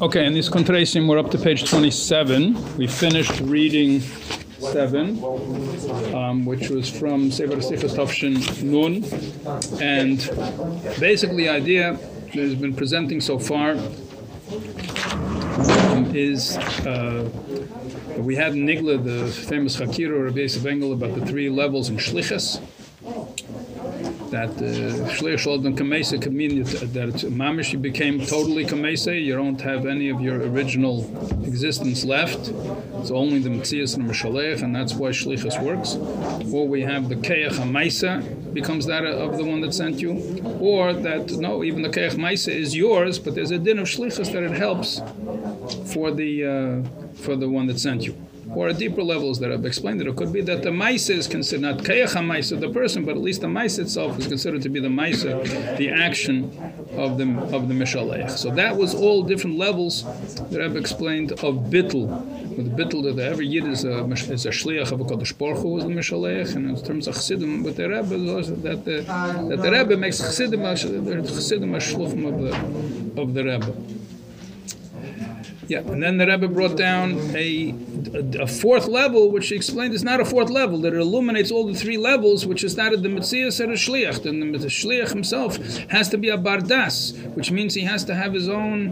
Okay, in this contrasting, we're up to page 27. We finished reading 7, um, which was from Sefer Sichas Tafshin Nun. And basically, the idea that has been presenting so far um, is uh, we had Nigla, the famous Hakira or Rabbi Engel, about the three levels in Shlichus that Shliach Shalom Kamesa mean that, Mamish you became totally Kamesa, you don't have any of your original existence left. It's only the Metzias and the Meshalech, and that's why Shlichus works. Or we have the Keach HaMaisa becomes that of the one that sent you. Or that, no, even the Keach Maisa is yours, but there's a din of Shlichus that it helps for the, uh, for the one that sent you or deeper levels that I've explained it. It could be that the Maisa is considered not Kayach Maisa, the person, but at least the Maisa itself is considered to be the Maisa, the action of the of the Mishalech. So that was all different levels that I've explained of Bittel. With Bittel, that every Yid is a, is a Shliach of a Kodesh Baruch Hu, the Mishalech, and in terms of Chassidim, but the Rebbe, that the, that the Rebbe makes Chassidim, Chassidim a Shluchim of the, of the Rebbe. Yeah, and then the Rebbe brought down a, a, a, fourth level, which he explained is not a fourth level, that it illuminates all the three levels, which is that of the Metzias and a Shliach. And the Shliach himself has to be a Bardas, which means he has to have his own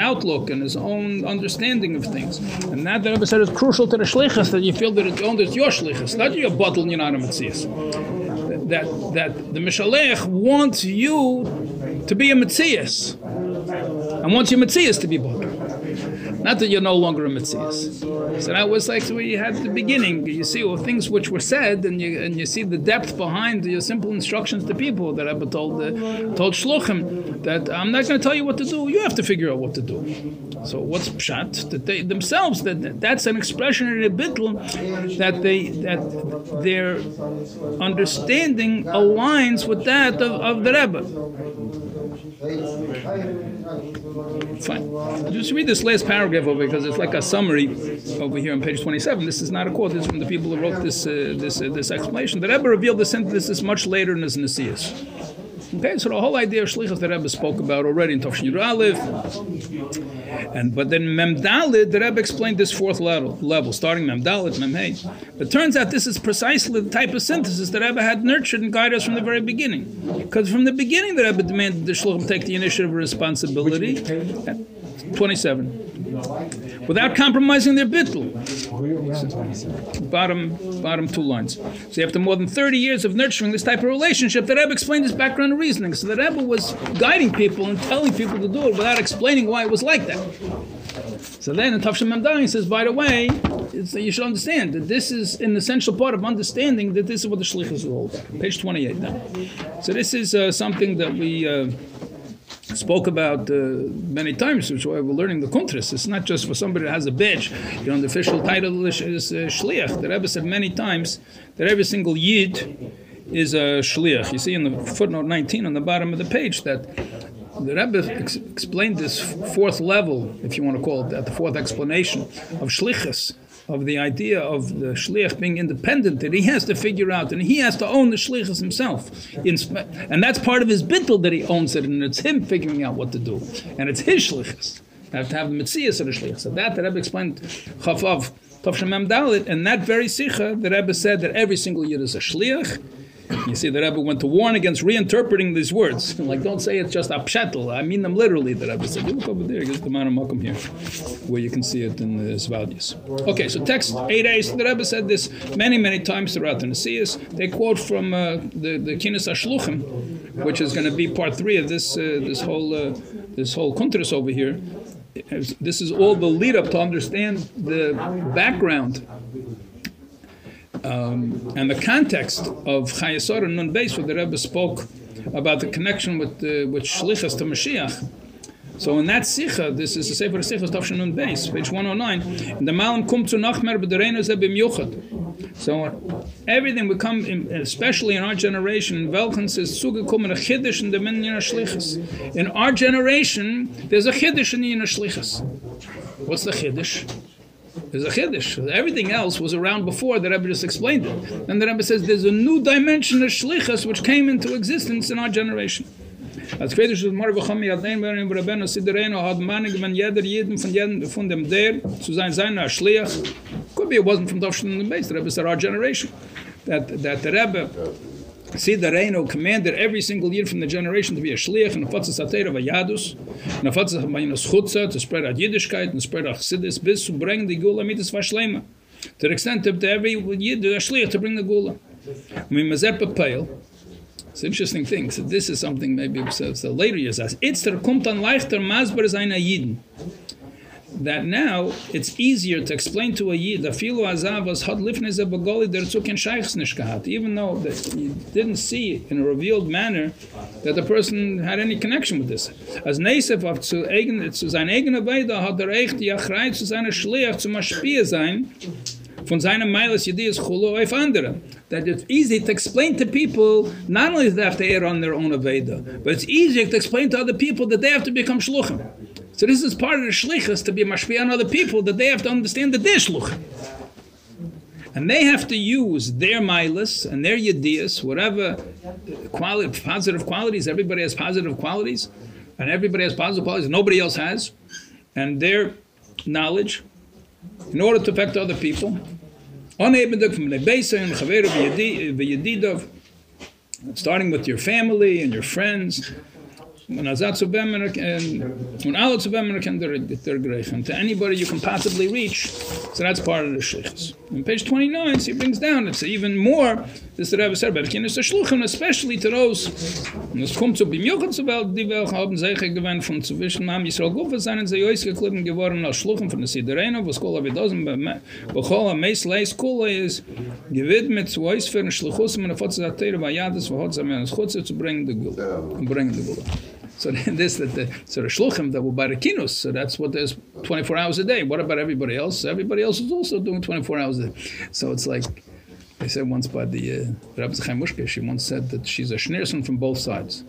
outlook and his own understanding of things. And that the Rebbe said is crucial to the Shlichas, that you feel that it's, it's your Shlichas, not your bottle and you're not a Metzias. That, that the Mishalech wants you to be a Metzias and wants your Metzias to be bottle. Not that you're no longer a Metzias. So that was like we had the beginning. You see all things which were said, and you and you see the depth behind your simple instructions to people that Abba told uh, told Shluchim that I'm not going to tell you what to do. You have to figure out what to do. So what's pshat? That they themselves that that's an expression in a bitl that they that their understanding aligns with that of, of the Rebbe. Fine. Just read this last paragraph over because it's like a summary over here on page 27. This is not a quote. This is from the people who wrote this uh, this uh, this explanation. The Rebbe revealed the sentence is much later in his Nasias. Okay, so the whole idea of shlichus the Rebbe spoke about already in Tafshin Aleph, and but then Memdalid, the Rebbe explained this fourth level, level starting Memdalid, Memhei. It turns out this is precisely the type of synthesis that Rebbe had nurtured and guided us from the very beginning, because from the beginning the Rebbe demanded the shluchim take the initiative and responsibility. Twenty-seven without compromising their bittul. Bottom, bottom two lines. So after more than 30 years of nurturing this type of relationship, the Rebbe explained his background and reasoning. So the Rebbe was guiding people and telling people to do it without explaining why it was like that. So then in Tafshem Memdani says, by the way, you should understand that this is an essential part of understanding that this is what the Shlichus is all about. Page 28 now. So this is uh, something that we... Uh, spoke about uh, many times, which why we're learning the kuntris. It's not just for somebody that has a badge. You know, the official title is, is uh, shliach. The Rebbe said many times that every single yid is a shliach. You see in the footnote 19 on the bottom of the page that the Rebbe ex- explained this fourth level, if you want to call it that, the fourth explanation of shlichus of the idea of the shliach being independent that he has to figure out and he has to own the shlichus himself. And that's part of his bittul that he owns it and it's him figuring out what to do. And it's his shlichus. I have to have the mitzias of the shlichus. So that the Rebbe explained Chafav Tavshamem Dalit, and that very sikha, the Rebbe said that every single year is a shliach, you see, the Rebbe went to warn against reinterpreting these words. like, don't say it's just apshetel. I mean them literally, the Rebbe said. You look over there, here's the man Malcolm here, where you can see it in the Svadius. Okay, so text 8a, the Rebbe said this many, many times throughout the Nasias. They quote from uh, the, the Kinas Ashluchim, which is going to be part three of this, uh, this whole, uh, this whole kuntras over here. This is all the lead up to understand the background um, and the context of Chayesor and Nun Beis, where the Rebbe spoke about the connection with the, with Shlichas to Mashiach. So in that Sikha, this is the Sefer Sichas Tavshin Nun Beis, page 109, the Malam kum zu Nachmer b'derenu ze b'myuchad. So everything we come, in, especially in our generation, Velchen says, zugekommen a chiddush in the minyan shlichus. In our generation, there's a chiddush in the shlichus. What's the chiddush? There's a chiddush. Everything else was around before. The Rebbe just explained it. And the Rebbe says there's a new dimension of shlichus which came into existence in our generation. Als ist Morgen, wir ja den, wir Rebbeinu Sidereno hat Mannig, wenn jeder jeden von von dem der zu sein seiner. Could be it wasn't from Dovshin in the base, the Rebbe said our generation. That, that the Rebbe Sidereno commanded every single year from the generation to be a shliach and a fatzah sater of a yadus, and a fatzah mayinus chutza to spread out Yiddishkeit and spread out chassidus bis to bring the gula mitzvah shlema. To the extent every yid a shliach to bring the gula. I mean, mazer pepel. It's an interesting thing. So this is something maybe says the later years it's der kommt an leichter masber seiner yidden that now it's easier to explain to a yid filo azavas had lifnez a bagoli der zuk en shaykhs nish gehat even though that you didn't see in a revealed manner that the person had any connection with this as neisef auf zu eigen zu sein eigener weide hat er echt ja greit zu seiner schlecht zu maspier sein von seinem Meiles Yediyas Chulo auf andere. That it's easy to explain to people, not only that they have to err on their own Aveda, but it's easier to explain to other people that they have to become Shluchim. So this is part of the Shlichus to be mashpia on other people, that they have to understand they're Shluchim. And they have to use their milas and their yediyas, whatever quality, positive qualities, everybody has positive qualities, and everybody has positive qualities, nobody else has, and their knowledge, in order to affect other people. Starting with your family and your friends, when azat zu bemer when alle zu bemer can der der greifen to anybody you can possibly reach so that's part of the shlichus on page 29 he brings down it's even more this the Rebbe said but can is the shluchim especially to those und es kommt so bim jochen zu welt die wel haben sich gewen von zu wischen haben soll gut sein sie euch geklitten geworden als shluchim von der siderena was kola wir dozen be kola meis leis kola is gewidmet zu euch für eine shluchus sie mir gut zu bringen the gul bringen the gul So this that the so the shluchim that were by the kinos. So that's what there's 24 hours a day. What about everybody else? Everybody else is also doing 24 hours a day. So it's like they said once by the uh, Rabbi Chaya Mushka. She once said that she's a schneerson from both sides.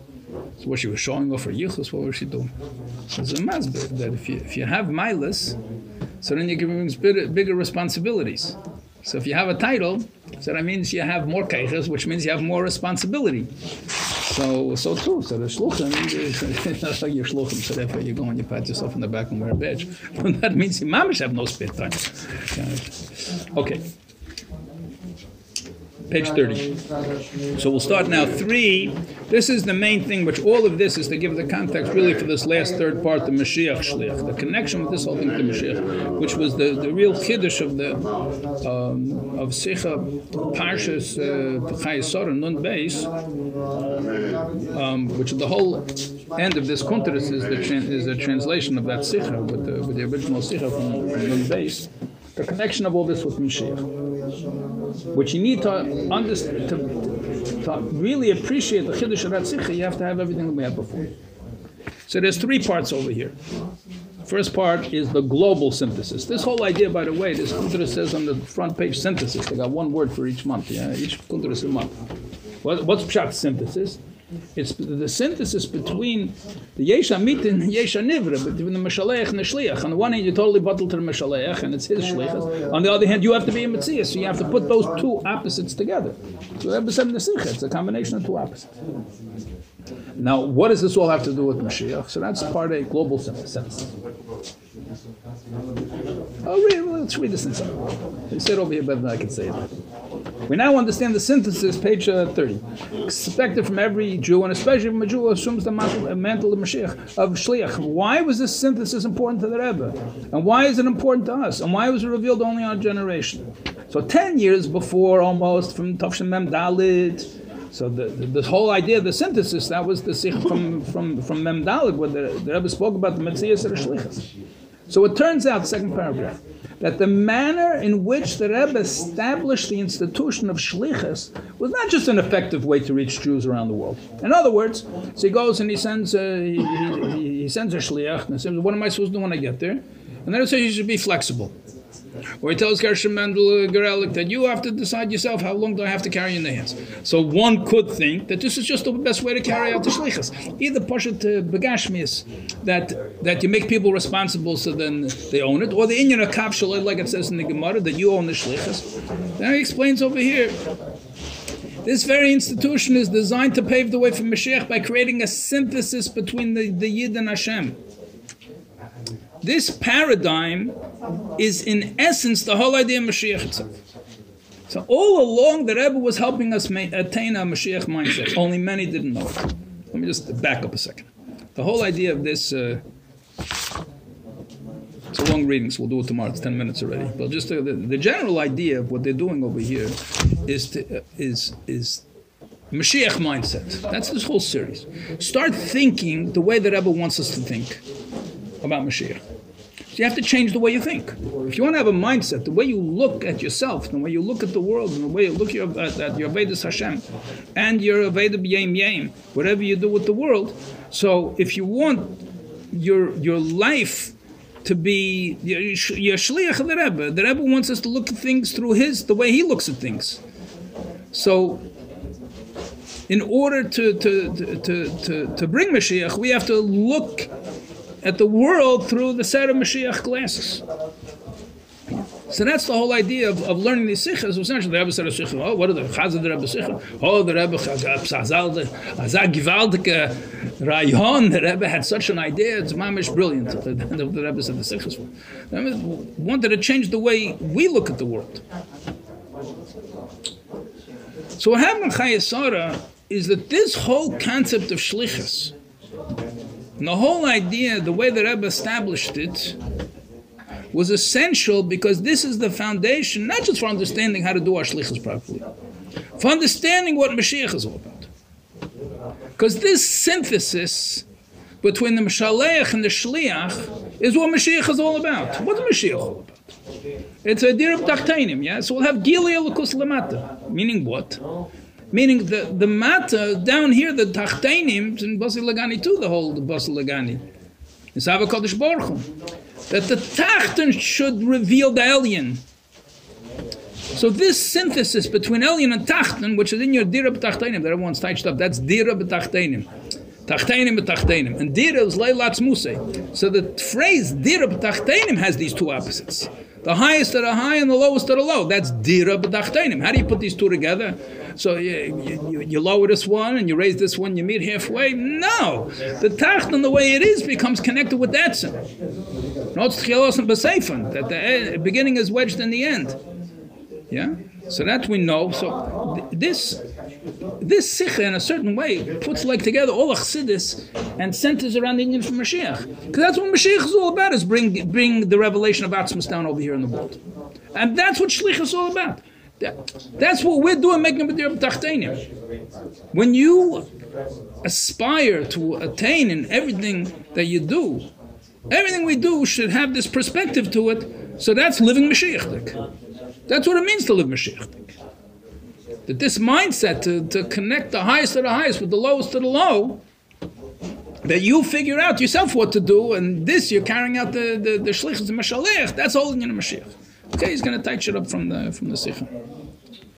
So what she was showing off her yichus, what was she doing? So it's a masbir that if you if you have milas, so then you're giving bigger, bigger responsibilities. So if you have a title, so that means you have more keiches, which means you have more responsibility. So, so true. So the shluchim, that's like your shluchim. So therefore you go and you pat yourself in the back and wear a badge. That means you mamish have no spare time. Okay. Page 30. So we'll start now. Three, this is the main thing, which all of this is to give the context really for this last third part, the Mashiach Shliach, the connection with this whole thing to Mashiach, which was the, the real chiddush of the um, of Sicha Parshas Chayesor uh, Nun Beis, um, which the whole end of this kunteris is the is a translation of that Sicha with the, with the original Sicha from, from Nun Beis. The connection of all this with Mashiach which you need to understand to, to really appreciate the chiddush of that you have to have everything that we had before. So there's three parts over here. First part is the global synthesis. This whole idea, by the way, this Kundra says on the front page synthesis. They got one word for each month. Yeah, each Kundra is a month. What, what's pshat synthesis? It's the synthesis between the Yesha Mit and Yesha Nivra, between the Meshalech and the Shliach. On the one hand, you're totally bottled to the Meshalech, and it's his Shliach. On the other hand, you have to be a Metzias, so you have to put those two opposites together. So Rebbe said in the Sikha, it's a combination of two opposites. Now, what does this all have to do with Mashiach? So that's part of a global synthesis. Oh, read, let's read this in inside. He said over here better than I can say it. We now understand the synthesis, page uh, 30. Expected from every Jew, and especially from a Jew who assumes the mantle, mantle of Mashiach, of Shliach. Why was this synthesis important to the Rebbe? And why is it important to us? And why was it revealed only our generation? So 10 years before, almost, from Tavshin Mem Dalit, so the, the, this whole idea of the synthesis, that was the sikh from, from, from Mem Dalit, where the, the Rebbe spoke about the Metzias of Shlichas. So it turns out, second paragraph, that the manner in which the Rebbe established the institution of shlichus was not just an effective way to reach Jews around the world. In other words, so he goes and he sends a, he, he, he sends a shliach and says, "What am I supposed to do when I get there?" And then it says you should be flexible. Or he tells Gershon Mendel Garelik that you have to decide yourself how long do I have to carry in the hands. So one could think that this is just the best way to carry out the shlichus. Either push it to begashmias, that that you make people responsible so then they own it, or the Indian kapshal like it says in the Gemara that you own the shlichus. Then he explains over here This very institution is designed to pave the way for Mashiach by creating a synthesis between the, the Yid and Hashem. This paradigm is, in essence, the whole idea of Mashiach itself. So all along, the Rebbe was helping us attain a Mashiach mindset. Only many didn't know it. Let me just back up a second. The whole idea of this. Uh, it's a long reading, so we'll do it tomorrow. It's ten minutes already. But just uh, the, the, general idea of what they're doing over here is to, uh, is is Mashiach mindset. That's this whole series. Start thinking the way that Rebbe wants us to think about Mashiach. So you have to change the way you think. If you want to have a mindset, the way you look at yourself, the way you look at the world, and the way you look at, at your Vedas Hashem, and your Veda Yem Yem, whatever you do with the world. So if you want your your life to be your, shliach of the Rebbe, the Rebbe wants us to look at things through his the way he looks at things. So in order to, to, to, to, to bring Mashiach, we have to look at the world through the set of Mashiach glasses. So that's the whole idea of, of learning these sikhs. Essentially, the Rebbe said a sikh. Oh, what are the chaz of the Rebbe sikh? Oh, the Rebbe chazal uh, the uh, azag givaldike rayon. The Rebbe had such an idea. It's mamish brilliant. The, the, the Rebbe said the sikhs wanted to change the way we look at the world. So what happened in Chayesara is that this whole concept of shlichus, and the whole idea, the way the Rebbe established it, was essential because this is the foundation, not just for understanding how to do our shlichus properly, for understanding what Mashiach is all about. Because this synthesis between the Mashaleach and the Shliach is what Mashiach is all about. What's Mashiach all about? It's a dir of yeah? So we'll have Gilia Lukus Lamata. Meaning what? Meaning the, the mata down here, the tachtainim, in Basi Lagani too, the whole Basi Lagani. In Sava Kodesh Baruch That the tachten should reveal the alien. So this synthesis between alien and tachten, which is in your dira b'tachtainim, that everyone's touched up, that's dira b'tachtainim. Tachtainim b'tachtainim. And dira is leilatz musay. So the phrase dira b'tachtainim has these two opposites. The highest are the high and the lowest are the low. That's dira b'tachtainim. How do you put these two together? So you, you, you, lower this one and you raise this one, you meet halfway. No, the tachton, the way it is, becomes connected with that sin. That the eh, beginning is wedged in the end. Yeah, so that we know. So this this sikha in a certain way puts like together all chassidus and centers around the Indian for Mashiach. Because that's what Mashiach is all about, is bring bring the revelation of Atzmas down over here in the world. And that's what Shlich is all about. That's what we're doing, making a Tachtenim. When you aspire to attain in everything that you do, everything we do should have this perspective to it. So that's living Mashiach. That's what it means to live Mashiach. That this mindset to, to connect the highest to the highest with the lowest to the low, that you figure out yourself what to do, and this you're carrying out the the, the shlichus and mashalech. That's all in your Mashiach. Okay, he's to touch it up from the from the sikha.